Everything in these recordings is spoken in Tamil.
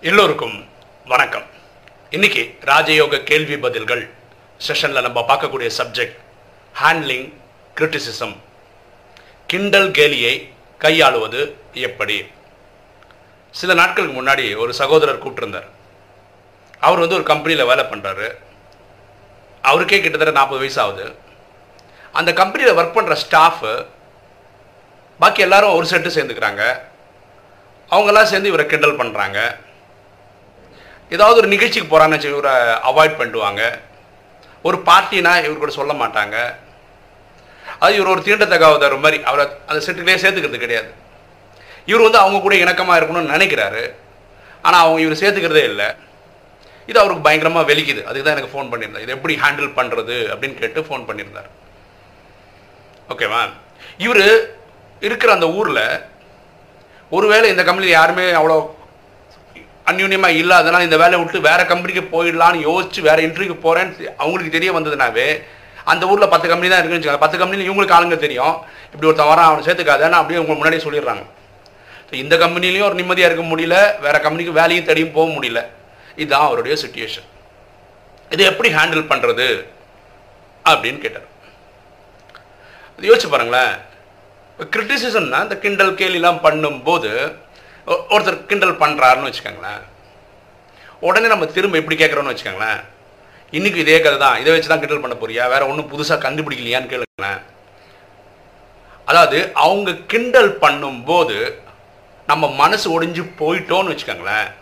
எல்லோருக்கும் வணக்கம். இன்னைக்கு ராஜயோக கேள்வி பதில்கள். செஷனில் நம்ம பார்க்கக்கூடிய சப்ஜெக்ட் ஹேண்ட்லிங் கிரிட்டிசிசம் கிண்டல் கேலியை கையாளுவது எப்படி? சில நாட்களுக்கு முன்னாடி ஒரு சகோதரர் கூப்பிட்டுருந்தார். அவர் வந்து ஒரு கம்பெனியில் வேலை பண்ணுறாரு அவருக்கே கிட்டத்தட்ட நாற்பது வயசு ஆகுது அந்த கம்பெனியில் ஒர்க் பண்ணுற ஸ்டாஃபு பாக்கி எல்லாரும் ஒரு செட்டு சேர்ந்துக்கிறாங்க. அவங்கெல்லாம் சேர்ந்து இவரை கிண்டல் பண்ணுறாங்க ஏதாவது ஒரு நிகழ்ச்சிக்கு போகிறான்னு வச்சு இவரை அவாய்ட் பண்ணிடுவாங்க. ஒரு பார்ட்டினா இவர் கூட சொல்ல மாட்டாங்க. அது இவர் ஒரு தீண்டத்தகாவதர் மாதிரி அவரை அந்த செட்டுக்குள்ளே சேர்த்துக்கிறது கிடையாது. இவர் வந்து அவங்க கூட இணக்கமாக இருக்கணும்னு நினைக்கிறாரு. ஆனால் அவங்க இவர் சேர்த்துக்கிறதே இல்லை. இது அவருக்கு பயங்கரமாக வெளிக்குது அதுக்கு தான் எனக்கு ஃபோன் பண்ணியிருந்தார் இது எப்படி ஹேண்டில் பண்ணுறது அப்படின்னு கேட்டு ஃபோன் பண்ணியிருந்தார். ஓகேவா இவர் இருக்கிற அந்த ஊரில் ஒருவேளை இந்த கம்பெனியில் யாருமே அவ்வளோ அந்யூன்யமாக இல்லாதனால இந்த வேலையை விட்டு வேறு கம்பெனிக்கு போயிடலான்னு யோசிச்சு வேறு இன்டர்வியூக்கு போகிறேன்னு அவங்களுக்கு தெரிய வந்ததுனாவே அந்த ஊரில் பத்து கம்பெனி தான் இருக்குன்னு வச்சுக்கோங்க. பத்து கம்பெனியில் இவங்களுக்கு ஆளுங்க தெரியும். இப்படி ஒருத்தன் வரான் அவனை சேர்த்துக்காதேன்னு அப்படியே உங்களுக்கு முன்னாடியே சொல்லிடுறாங்க. ஸோ இந்த கம்பெனிலையும் ஒரு நிம்மதியாக இருக்க முடியல. வேறு கம்பெனிக்கு வேலையும் தேடியும் போக முடியல. இதுதான் அவருடைய சுச்சுவேஷன் இதை எப்படி ஹேண்டில் பண்ணுறது அப்படின்னு கேட்டார். யோசிச்சு பாருங்களேன். இப்போ கிரிட்டிசிசம்னா இந்த கிண்டல் கேலிலாம் பண்ணும்போது ஒருத்தர் கிண்டல் பண்ணுறாருன்னு வச்சுக்கோங்களேன். உடனே நம்ம திரும்ப எப்படி கேட்குறோன்னு வச்சுக்கோங்களேன். இன்னைக்கு இதே கதை தான் இதை வச்சு தான் கிண்டல் பண்ண போறியா? வேற ஒன்றும் புதுசாக கண்டுபிடிக்கலையான்னு கேளுங்களேன். அதாவது அவங்க கிண்டல் பண்ணும்போது நம்ம மனசு ஒடிஞ்சு போயிட்டோன்னு வச்சுக்கோங்களேன்.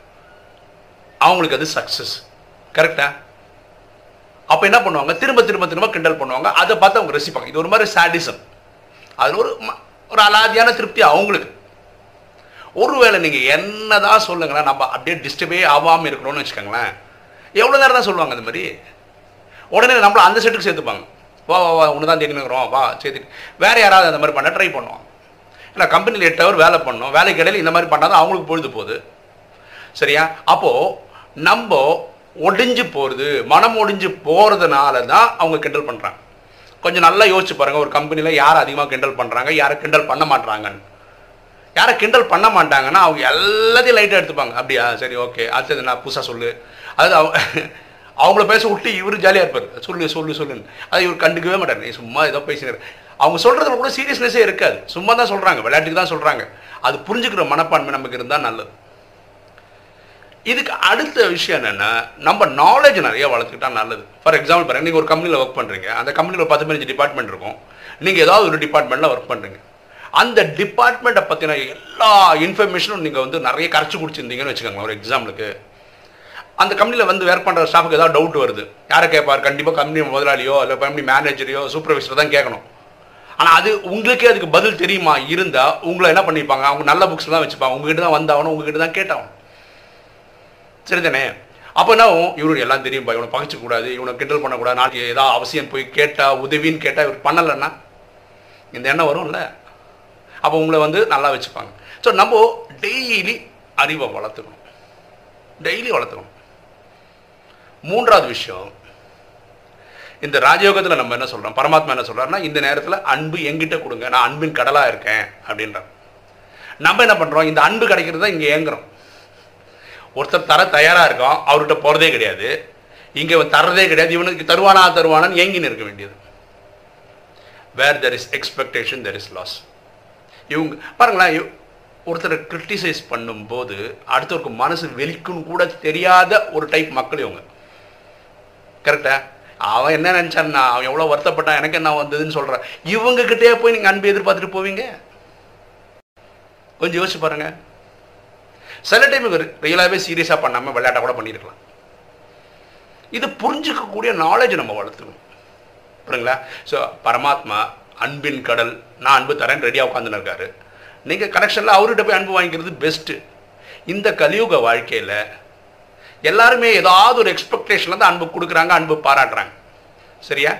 அவங்களுக்கு அது சக்ஸஸ் கரெக்டா அப்போ என்ன பண்ணுவாங்க? திரும்ப திரும்ப திரும்ப கிண்டல் பண்ணுவாங்க. அதை பார்த்து அவங்க ரசிப்பாங்க. இது ஒரு மாதிரி சாடிசம் அதில் ஒரு ம- ஒரு அலாதியான திருப்தி அவங்களுக்கு. ஒருவேளை நீங்கள் என்ன தான் சொல்லுங்களேன் நம்ம அப்படியே டிஸ்டர்பே ஆகாமல் இருக்கணும்னு வச்சுக்கோங்களேன். எவ்வளோ நேரம் தான் சொல்லுவாங்க அந்த மாதிரி? உடனே நம்மளை அந்த செட்டுக்கு சேர்த்துப்பாங்க. வா வா வா ஒன்று தான் தேடினுக்கிறோம் வா சேர்த்துட்டு. வேறு யாராவது அந்த மாதிரி பண்ண ட்ரை பண்ணுவோம் ஏன்னா கம்பெனியில் எட்டு ஹவர் வேலை பண்ணோம் வேலைக்கு இடையில இந்த மாதிரி பண்ணால் தான் அவங்களுக்கு பொழுது போகுது. சரியா? அப்போது நம்ம ஒடிஞ்சு போகிறது மனம் ஒடிஞ்சு போகிறதுனால தான் அவங்க கிண்டல் பண்ணுறாங்க கொஞ்சம் நல்லா யோசிச்சு பாருங்கள் ஒரு கம்பெனியில் யார் அதிகமாக கிண்டல் பண்ணுறாங்க யாரை கிண்டல் பண்ண மாட்றாங்கன்னு. யாரை கிண்டல் பண்ண மாட்டாங்கன்னா அவங்க எல்லாத்தையும் லைட்டாக எடுத்துப்பாங்க. அப்படியா? சரி ஓகே அடுத்தது நான் புதுசாக சொல்லு. அதாவது அவங்க அவங்கள பேச விட்டு இவர் ஜாலியாக இருப்பார். சொல்லு சொல்லு சொல்லுன்னு. அதை இவர் கண்டுக்கவே மாட்டார். நீ சும்மா ஏதோ பேசினார். அவங்க சொல்கிறதுல கூட சீரியஸ்னஸே இருக்காது. சும்மா தான் சொல்கிறாங்க விளையாட்டுக்கு தான் சொல்கிறாங்க அது புரிஞ்சுக்கிற மனப்பான்மை நமக்கு இருந்தால் நல்லது. இதுக்கு அடுத்த விஷயம் என்னென்னா நம்ம நாலேஜ் நிறைய வளர்த்துக்கிட்டா நல்லது. ஃபார் எக்ஸாம்பிள் பாருங்க நீங்கள் ஒரு கம்பெனியில் ஒர்க் பண்ணுறீங்க அந்த கம்பெனியில் ஒரு பத்து பதினஞ்சு டிபார்ட்மெண்ட் இருக்கும். நீங்கள் ஏதாவது ஒரு டிபார்ட்மெண்ட்டில் ஒர்க் பண்ணுறீங்க அந்த டிபார்ட்மெண்ட்டை பற்றின எல்லா இன்ஃபர்மேஷனும் நீங்கள் வந்து நிறைய கரைச்சி குடிச்சிருந்தீங்கன்னு வச்சுக்கோங்களேன் ஒரு எக்ஸாம்பிளுக்கு அந்த கம்பெனியில் வந்து ஒர்க் பண்ணுற ஸ்டாஃபுக்கு ஏதாவது டவுட் வருது. யாரை கேட்பார் கண்டிப்பாக கம்பெனி முதலாளியோ இல்லை கம்பெனி மேனேஜரையோ சூப்பர்வைசர் தான் கேட்கணும் ஆனால் அது உங்களுக்கே அதுக்கு பதில் தெரியுமா? இருந்தால் உங்களை என்ன பண்ணிப்பாங்க? அவங்க நல்ல புக்ஸ் தான் வச்சுப்பாங்க. உங்ககிட்ட தான் வந்தாகணும் உங்ககிட்ட தான் கேட்டாகணும். சரிதானே அப்போ என்ன இவரு எல்லாம் தெரியும் இவனை பகைச்சு இவனை கிண்டல் பண்ணக்கூடாது. நாளைக்கு ஏதாவது அவசியம் போய் கேட்டால் உதவின்னு கேட்டால் இவர் பண்ணலைன்னா இந்த எண்ணம் வரும்ல? அப்போ உங்களை வந்து நல்லா வச்சுப்பாங்க. ஸோ நம்ம டெய்லி அறிவை வளர்த்துக்கணும். டெய்லி வளர்த்துக்கணும். மூன்றாவது விஷயம் இந்த ராஜயோகத்தில் நம்ம என்ன சொல்கிறோம் பரமாத்மா என்ன சொல்கிறாருன்னா இந்த நேரத்தில் அன்பு எங்கிட்ட கொடுங்க. நான் அன்பின் கடலாக இருக்கேன் அப்படின்ற நம்ம என்ன பண்ணுறோம் இந்த அன்பு கிடைக்கிறது தான் இங்கே ஏங்குறோம் ஒருத்தர் தர தயாராக இருக்கோம் அவர்கிட்ட போகிறதே கிடையாது. இங்கே தர்றதே கிடையாது. இவனுக்கு தருவானா தருவானான்னு ஏங்கின்னு இருக்க வேண்டியது. Where there is expectation there is loss இவங்க பாருங்களேன் ஒருத்தரை கிரிட்டிசைஸ் பண்ணும்போது அடுத்தவருக்கு மனசு வெளிக்குன்னு கூட தெரியாத ஒரு டைப் மக்கள் இவங்க. கரெக்டா அவன் என்ன நினச்சான்னா அவன் எவ்வளோ வருத்தப்பட்டான் எனக்கு என்ன வந்ததுன்னு சொல்கிறான் இவங்கக்கிட்டே போய் நீங்கள் அன்பு எதிர்பார்த்துட்டு போவீங்க? கொஞ்சம் யோசிச்சு பாருங்கள் சில டைம் ரியலாகவே சீரியஸாக பண்ணாமல் விளையாட்டா கூட பண்ணியிருக்கலாம். இது புரிஞ்சுக்கக்கூடிய நாலேஜ் நம்ம வளர்த்துக்கணும். புரியுங்களா? ஸோ பரமாத்மா அன்பின் கடல். நான் அன்பு தரேன் ரெடியாக உட்காந்துன்னு இருக்காரு. நீங்கள் கனெக்ஷனில் அவர்கிட்ட போய் அன்பு வாங்கிக்கிறது பெஸ்ட்டு இந்த கலியுக வாழ்க்கையில் எல்லாருமே ஏதாவது ஒரு எக்ஸ்பெக்டேஷனில் தான் அன்பு கொடுக்குறாங்க அன்பு பாராட்டுறாங்க. சரியா?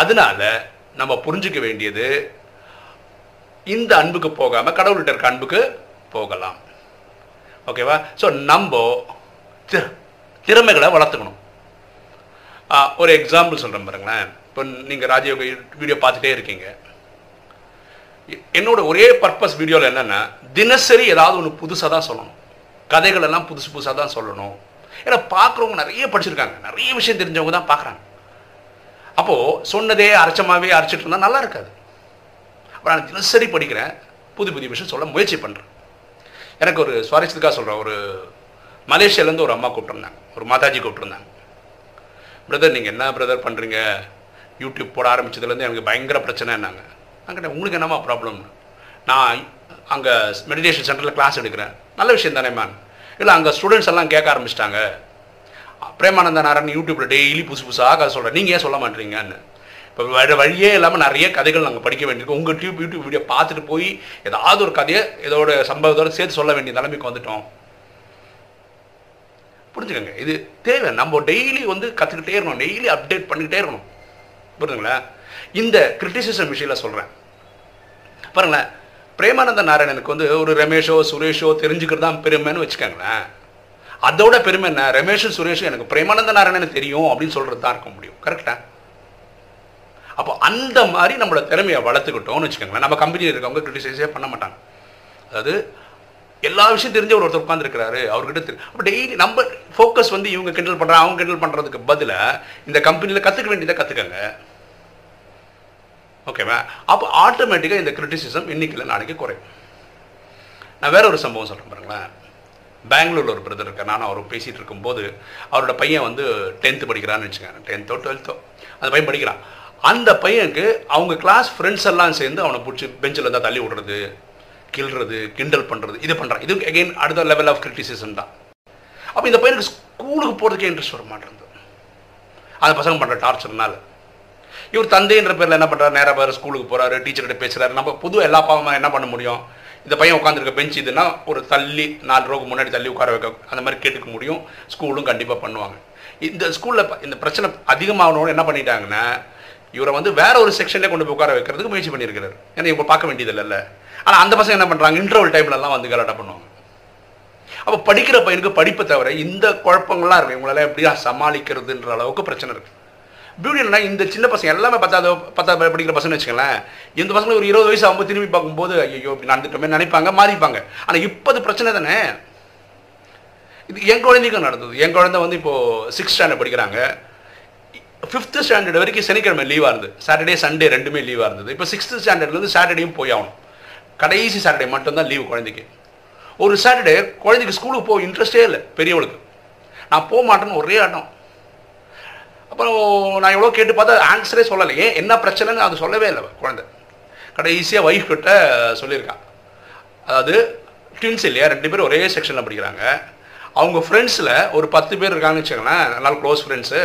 அதனால நம்ம புரிஞ்சுக்க வேண்டியது இந்த அன்புக்கு போகாமல் கடவுள்கிட்ட இருக்க அன்புக்கு போகலாம். ஓகேவா ஸோ நம்ம திறமைகளை வளர்த்துக்கணும். ஒரு எக்ஸாம்பிள் சொல்கிறேன் பாருங்களேன். இப்போ நீங்கள் ராஜயோக வீடியோ பார்த்துட்டே இருக்கீங்க. என்னோட ஒரே பர்பஸ் வீடியோவில் என்னென்னா தினசரி ஏதாவது ஒன்று புதுசாக தான் சொல்லணும். கதைகள் எல்லாம் புதுசு புதுசாக தான் சொல்லணும். ஏன்னா பார்க்குறவங்க நிறைய படிச்சிருக்காங்க. நிறைய விஷயம் தெரிஞ்சவங்க தான் பார்க்குறாங்க. அப்போது சொன்னதே அரைச்சமாகவே அரைச்சிட்டு இருந்தால் நல்லா இருக்காது. அப்போ நான் தினசரி படிக்கிறேன். புது புது விஷயம் சொல்ல முயற்சி பண்ணுறேன் எனக்கு ஒரு சுவாரஸ்யத்துக்காக சொல்கிறேன் ஒரு மலேசியாலேருந்து ஒரு அம்மா கூப்பிட்டுருந்தாங்க. ஒரு மாதாஜி கூப்பிட்டுருந்தாங்க. பிரதர் நீங்கள் என்ன பிரதர் பண்ணுறீங்க யூடியூப் போட ஆரம்பித்ததுலேருந்து எனக்கு பயங்கர பிரச்சனை என்னாங்க அங்கே உங்களுக்கு என்னம்மா ப்ராப்ளம் நான் அங்கே மெடிடேஷன் சென்டரில் கிளாஸ் எடுக்கிறேன். நல்ல விஷயம் தானே மேம் இல்லை அங்கே ஸ்டூடெண்ட்ஸ் எல்லாம் கேட்க ஆரம்பிச்சிட்டாங்க. பிரேமானந்த நாராயண் யூடியூப்பில் டெய்லி புதுசு புதுசாக கதை சொல்கிறேன் நீங்கள் ஏன் சொல்ல மாட்டீங்கன்னு? இப்போ வேறு வழியே இல்லாமல் நிறைய கதைகள் நாங்கள் படிக்க வேண்டியிருக்கோம் உங்கள் டியூப் யூடியூப் வீடியோ பார்த்துட்டு போய் ஏதாவது ஒரு கதையை இதோட சம்பவத்தோடு சேர்த்து சொல்ல வேண்டிய நிலைமைக்கு வந்துட்டோம். புரிஞ்சுக்கோங்க. இது தேவை. நம்ம டெய்லி வந்து கற்றுக்கிட்டே இருக்கணும். டெய்லி அப்டேட் பண்ணிக்கிட்டே இருக்கணும். புரிஞ்சுங்களா இந்த கிரிட்டிசிசம் விஷயம் சொல்கிறேன் பாருங்களேன். பிரேமானந்த நாராயணனுக்கு வந்து ஒரு ரமேஷோ சுரேஷோ தெரிஞ்சுக்கிறது தான் பெருமைன்னு வச்சுக்கோங்களேன். அதோட பெருமை என்ன? ரமேஷும் சுரேஷும் எனக்கு பிரேமானந்த நாராயணன் தெரியும் அப்படின்னு சொல்கிறது தான் இருக்க முடியும். கரெக்டா அப்போ அந்த மாதிரி நம்மளோட திறமையை வளர்த்துக்கிட்டோம்னு வச்சுக்கோங்களேன். நம்ம கம்பெனியில் இருக்கவங்க கிரிட்டிசைஸே பண்ண மாட்டாங்க. அதாவது எல்லா விஷயம் தெரிஞ்ச ஒரு ஒருத்தர் உட்காந்துருக்கிறாரு அவர்கிட்ட தெரியும் அப்போ டெய்லி நம்ம ஃபோக்கஸ் வந்து இவங்க கிண்டல் பண்ணுறாங்க அவங்க கிண்டல் பண்ணுறதுக்கு பதிலாக இந்த கம்பெனியில் கற்றுக்க வேண்டியதை கற்றுக்கங்க ஓகேவா அப்போ ஆட்டோமேட்டிக்காக இந்த கிரிட்டிசிசம் இன்னைக்கு நாளைக்கு குறையும். நான் வேற ஒரு சம்பவம் சொல்கிறேன் பாருங்களேன். பெங்களூரில் ஒரு பிரதர் இருக்கார் நான் அவர் பேசிகிட்டு இருக்கும்போது அவரோட பையன் வந்து டென்த்து படிக்கிறான்னு வச்சுக்கோங்க டென்த்தோ டுவெல்த்தோ அந்த பையன் படிக்கிறான். அந்த பையனுக்கு அவங்க கிளாஸ் ஃப்ரெண்ட்ஸ் எல்லாம் சேர்ந்து அவனை பிடிச்சி பெஞ்சில் இருந்தால் தள்ளி விடுறது கிள்றது கிண்டல் பண்ணுறது இது பண்ணுறான் இது அகெயின் அடுத்த லெவல் ஆஃப் கிரிட்டிசிசம் தான். அப்போ இந்த பையனுக்கு ஸ்கூலுக்கு போகிறதுக்கே இன்ட்ரெஸ்ட் வர மாட்டேங்குது. அந்த பசங்க பண்ணுற டார்ச்சர்னால இவர் தந்தைன்ற பேரில் என்ன பண்ணுறாரு நேராக வேறு ஸ்கூலுக்கு போகிறாரு டீச்சர்கிட்ட பேசுகிறாரு நம்ம புது எல்லா பாவமாக என்ன பண்ண முடியும்? இந்த பையன் உட்காந்துருக்க பெஞ்ச் இதுன்னா ஒரு தள்ளி நாலு ரோக்கு முன்னாடி தள்ளி உட்கார வைக்க அந்த மாதிரி கேட்டுக்க முடியும். ஸ்கூலும் கண்டிப்பாக பண்ணுவாங்க. இந்த ஸ்கூலில் இந்த பிரச்சனை அதிகமாகணும்னு என்ன பண்ணிட்டாங்கன்னா இவரை வந்து வேற ஒரு செக்ஷனில் கொண்டு போய் உட்கார வைக்கிறதுக்கு முயற்சி பண்ணியிருக்கிறார். ஏன்னா இவங்க பார்க்க வேண்டியதில்லைல்ல. ஆனால் அந்த பசங்க என்ன பண்ணுறாங்க இன்டர்வல் டைம்லலாம் வந்து கலாட்டா பண்ணுவாங்க. அப்போ படிக்கிற பையனுக்கு படிப்பை தவிர இந்த குழப்பங்கள்லாம் இருக்குது இவங்களால எப்படியா சமாளிக்கிறதுன்ற அளவுக்கு பிரச்சனை இருக்குது பியூட்டி என்னன்னா இந்த சின்ன பசங்க எல்லாமே பத்தாவது பத்தாவது படிக்கிற பசங்க வச்சுக்கலாம் இந்த பசங்க ஒரு இருபது வயசு ஆகும்போது திரும்பி பார்க்கும்போது ஐயோ இப்படி நடந்துட்டோமே நினைப்பாங்க மாறிப்பாங்க. ஆனால் இப்போது பிரச்சனை தானே? இது என் குழந்தைக்கும் நடந்தது. என் குழந்தை வந்து இப்போது சிக்ஸ்த் ஸ்டாண்டர்ட் படிக்கிறாங்க. ஃபிஃப்த்து ஸ்டாண்டர்ட் வரைக்கும் சனிக்கிழமை லீவாக இருந்தது. சாட்டர்டே சண்டே ரெண்டுமே லீவாக இருந்தது. இப்போ சிக்ஸ்த்து ஸ்டாண்டர்ட்லேருந்து சாட்டர்டேயும் போய் ஆகணும். கடைசி சாட்டர்டே மட்டும்தான் லீவு குழந்தைக்கு. ஒரு சாட்டர்டே குழந்தைக்கு ஸ்கூலுக்கு போக இன்ட்ரெஸ்டே இல்லை பெரியவளுக்கு. நான் போக மாட்டேன்னு ஒரே ஆட்டம் அப்புறம் நான் எவ்வளோ கேட்டு பார்த்தா ஆன்சரே சொல்லலையே என்ன பிரச்சனைன்னு அது சொல்லவே இல்லை குழந்தை. கடைசியாக ஒய்ஃப் கிட்ட சொல்லியிருக்கான் அதாவது ட்வின்ஸ் இல்லையா? ரெண்டு பேரும் ஒரே செக்ஷனில் படிக்கிறாங்க. அவங்க ஃப்ரெண்ட்ஸில் ஒரு பத்து பேர் இருக்காங்கன்னு வச்சுக்கோங்களேன் நல்லா க்ளோஸ் ஃப்ரெண்ட்ஸு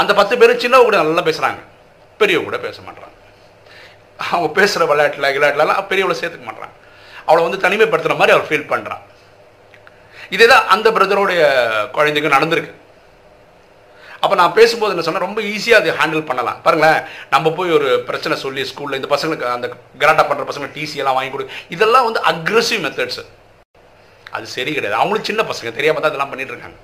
அந்த பத்து பேரும் சின்னவங்க கூட நல்லா பேசுகிறாங்க பெரியவங்க கூட பேச மாட்றாங்க. அவங்க பேசுகிற விளையாட்டில் விளையாட்டுலலாம் பெரியவளை சேர்த்துக்க மாட்டான் அவளை வந்து தனிமைப்படுத்துகிற மாதிரி அவர் ஃபீல் பண்ணுறான் இதே தான் அந்த பிரதருடைய குழந்தைக்கு நடந்திருக்கு. அப்போ நான் பேசும்போது என்ன சொன்னேன் ரொம்ப ஈஸியாக அதை ஹேண்டில் பண்ணலாம். பாருங்களேன் நம்ம போய் ஒரு பிரச்சனை சொல்லி ஸ்கூலில் இந்த பசங்களுக்கு அந்த கராட்டா பண்ணுற பசங்க டிசி எல்லாம் வாங்கி கொடு. இதெல்லாம் வந்து அக்ரெசிவ் மெத்தட்ஸ் அது சரி கிடையாது. அவங்களும் சின்ன பசங்க தெரியாமல் தான் இதெல்லாம் பண்ணிட்டு இருக்காங்க.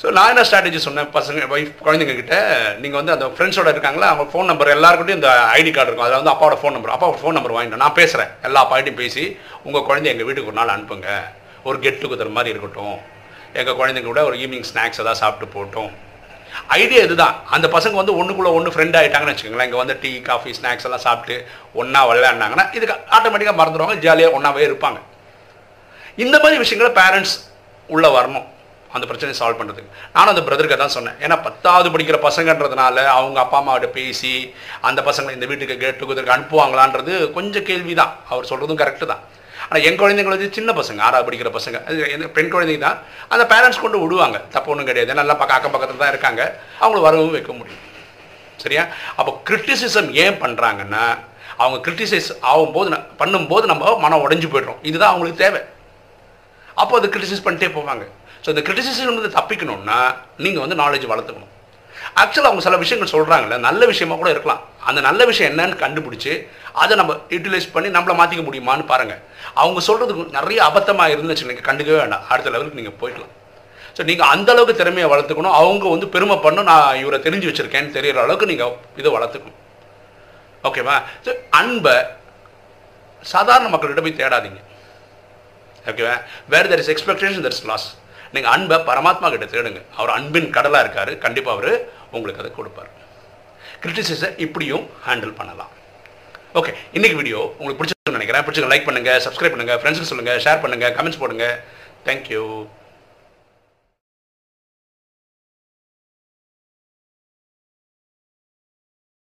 ஸோ நான் என்ன ஸ்ட்ராட்டஜி சொன்னேன்? பசங்க ஒய்ஃப் குழந்தைங்க கிட்ட நீங்கள் வந்து அந்த ஃப்ரெண்ட்ஸோட இருக்காங்களா அவங்க ஃபோன் நம்பர் எல்லாருக்கிட்டையும் இந்த ஐடி கார்டு இருக்கும். அதில் வந்து அப்பாவோட ஃபோன் நம்பர் அப்பாவோட ஃபோன் நம்பர் வாங்கிட்டு நான் பேசுகிறேன் எல்லா அப்பாட்டையும் பேசி உங்கள் குழந்தை எங்கள் வீட்டுக்கு ஒரு நாள் அனுப்புங்க. ஒரு கெட் டுகெதர் மாதிரி இருக்கட்டும். எங்கள் குழந்தைங்க கூட ஒரு ஈவினிங் ஸ்நாக்ஸ் ஏதாவது சாப்பிட்டு போட்டோம் ஐடியா இதுதான். அந்த பசங்க வந்து ஒன்றுக்குள்ளே ஒன்று ஃப்ரெண்ட் ஆகிட்டாங்கன்னு வச்சுக்கோங்களேன். இங்கே வந்து டீ காஃபி ஸ்நாக்ஸ் எல்லாம் சாப்பிட்டு ஒன்றா விளையாடினாங்கன்னா இதுக்கு ஆட்டோமேட்டிக்காக மறந்துடுவாங்க. ஜாலியாக ஒன்றாவே இருப்பாங்க. இந்த மாதிரி விஷயங்களை பேரண்ட்ஸ் உள்ளே வரணும். அந்த பிரச்சனையை சால்வ் பண்ணுறதுக்கு நானும் அந்த பிரதருக்கு தான் சொன்னேன். ஏன்னா பத்தாவது படிக்கிற பசங்கன்றதுனால அவங்க அப்பா அம்மாவிட்ட பேசி அந்த பசங்களை இந்த வீட்டுக்கு கெட் டுகெதருக்கு அனுப்புவாங்களான்றது கொஞ்சம் கேள்வி தான் அவர் சொல்கிறதும் கரெக்டு தான். ஆனால் என் குழந்தைங்களை வந்து சின்ன பசங்க ஆறாவது படிக்கிற பசங்க பெண் குழந்தைங்க தான் அந்த பேரண்ட்ஸ் கொண்டு விடுவாங்க. தப்பு ஒன்றும் கிடையாது. நல்லா பக்கம் அக்கம் பக்கத்தில் தான் இருக்காங்க. அவங்கள வரவும் வைக்க முடியும். சரியா? அப்போ கிரிட்டிசிசம் ஏன் பண்ணுறாங்கன்னா அவங்க கிரிட்டிசைஸ் ஆகும்போது பண்ணும்போது நம்ம மனம் உடஞ்சி போய்டுறோம். இதுதான் அவங்களுக்கு தேவை. அப்போ அதை கிரிட்டிசைஸ் பண்ணிட்டே போவாங்க. ஸோ இந்த கிரிட்டிசிசம் வந்து தப்பிக்கணும்னா நீங்கள் வந்து நாலேஜ் வளர்த்துக்கணும். ஆக்சுவலாக அவங்க சில விஷயங்கள் சொல்கிறாங்கல்ல நல்ல விஷயமா கூட இருக்கலாம். அந்த நல்ல விஷயம் என்னன்னு கண்டுபிடிச்சி அதை நம்ம யூட்டிலைஸ் பண்ணி நம்மளை மாற்றிக்க முடியுமான்னு பாருங்கள் அவங்க சொல்கிறதுக்கு நிறைய அபத்தமாக இருந்துச்சு நீங்கள் கண்டுக்கவே வேண்டாம். அடுத்த லெவலுக்கு நீங்கள் போய்க்கலாம். ஸோ நீங்கள் அந்த அளவுக்கு திறமையை வளர்த்துக்கணும். அவங்க வந்து பெருமை பண்ணணும். நான் இவரை தெரிஞ்சு வச்சுருக்கேன்னு தெரிகிற அளவுக்கு நீங்கள் இதை வளர்த்துக்கணும். ஓகேவா ஸோ அன்பை சாதாரண மக்கள்கிட்ட போய் தேடாதீங்க. ஓகேவா where there is expectation there is loss நீங்கள் அன்பை பரமாத்மா கிட்ட தேடுங்க. அவர் அன்பின் கடலாக இருக்கார். கண்டிப்பாக அவர் உங்களுக்கு அதை கொடுப்பார். கிரிட்டிசிஸை இப்படியும் ஹேண்டில் பண்ணலாம். ஓகே இன்னைக்கு வீடியோ உங்களுக்கு பிடிச்சிருக்குன்னு நினைக்கிறேன். பிடிச்சிங்க லைக் பண்ணுங்கள் சப்ஸ்கிரைப் பண்ணுங்கள் ஃப்ரெண்ட்ஸுக்கு சொல்லுங்கள் ஷேர் பண்ணுங்கள் கமெண்ட்ஸ் போடுங்க. தேங்க்யூ